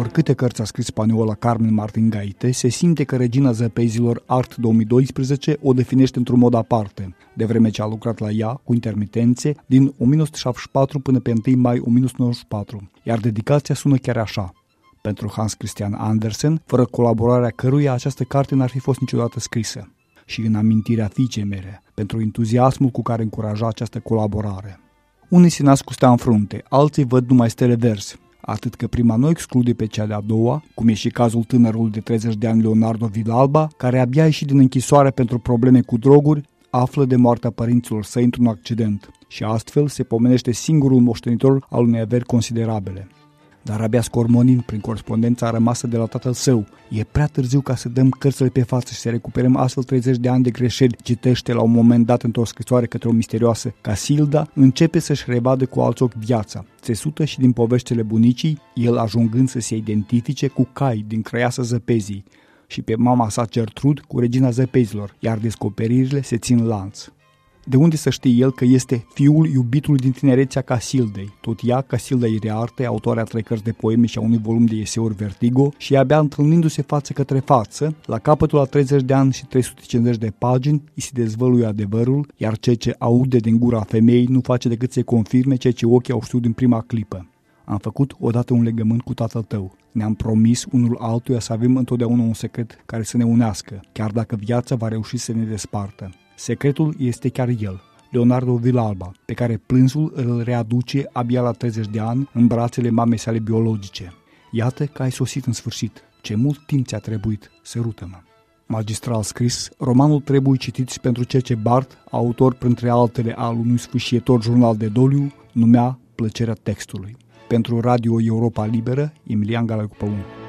Oricâte cărți a scris spaniola Carmen Martin Gaite, se simte că regina zăpezilor Art 2012 o definește într-un mod aparte, de vreme ce a lucrat la ea cu intermitențe din 1974 până pe 1 mai 1994, iar dedicația sună chiar așa. Pentru Hans Christian Andersen, fără colaborarea căruia această carte n-ar fi fost niciodată scrisă și în amintirea fiicei mele, pentru entuziasmul cu care încuraja această colaborare. Unii se nasc cu stea în frunte, alții văd numai stele verzi, atât că prima nu exclude pe cea de-a doua, cum e și cazul tânărului de 30 de ani Leonardo Villalba, care abia ieșit din închisoare pentru probleme cu droguri, află de moartea părinților săi într-un accident. Și astfel se pomenește singurul moștenitor al unei averi considerabile dar abia scormonind prin corespondența rămasă de la tatăl său. E prea târziu ca să dăm cărțile pe față și să recuperăm astfel 30 de ani de greșeli, citește la un moment dat într-o scrisoare către o misterioasă Casilda, începe să-și revadă cu alți ochi viața. Țesută și din poveștile bunicii, el ajungând să se identifice cu cai din crăiasă zăpezii și pe mama sa Gertrud cu regina zăpezilor, iar descoperirile se țin lanț. De unde să știe el că este fiul iubitului din tinerețea Casildei? Tot ea, Casilda Iriarte, autoarea trei cărți de poeme și a unui volum de eseuri Vertigo, și abia întâlnindu-se față către față, la capătul a 30 de ani și 350 de pagini, îi se dezvăluie adevărul, iar ceea ce aude din gura femeii nu face decât să confirme ceea ce ochii au știut din prima clipă. Am făcut odată un legământ cu tatăl tău. Ne-am promis unul altuia să avem întotdeauna un secret care să ne unească, chiar dacă viața va reuși să ne despartă. Secretul este chiar el, Leonardo Villalba, pe care plânsul îl readuce abia la 30 de ani în brațele mamei sale biologice. Iată că ai sosit în sfârșit. Ce mult timp ți-a trebuit, sărută-mă. Magistral scris, romanul trebuie citit și pentru ce Bart, autor printre altele al unui sfâșietor jurnal de doliu, numea Plăcerea textului. Pentru Radio Europa Liberă, Emilian Galacupăun.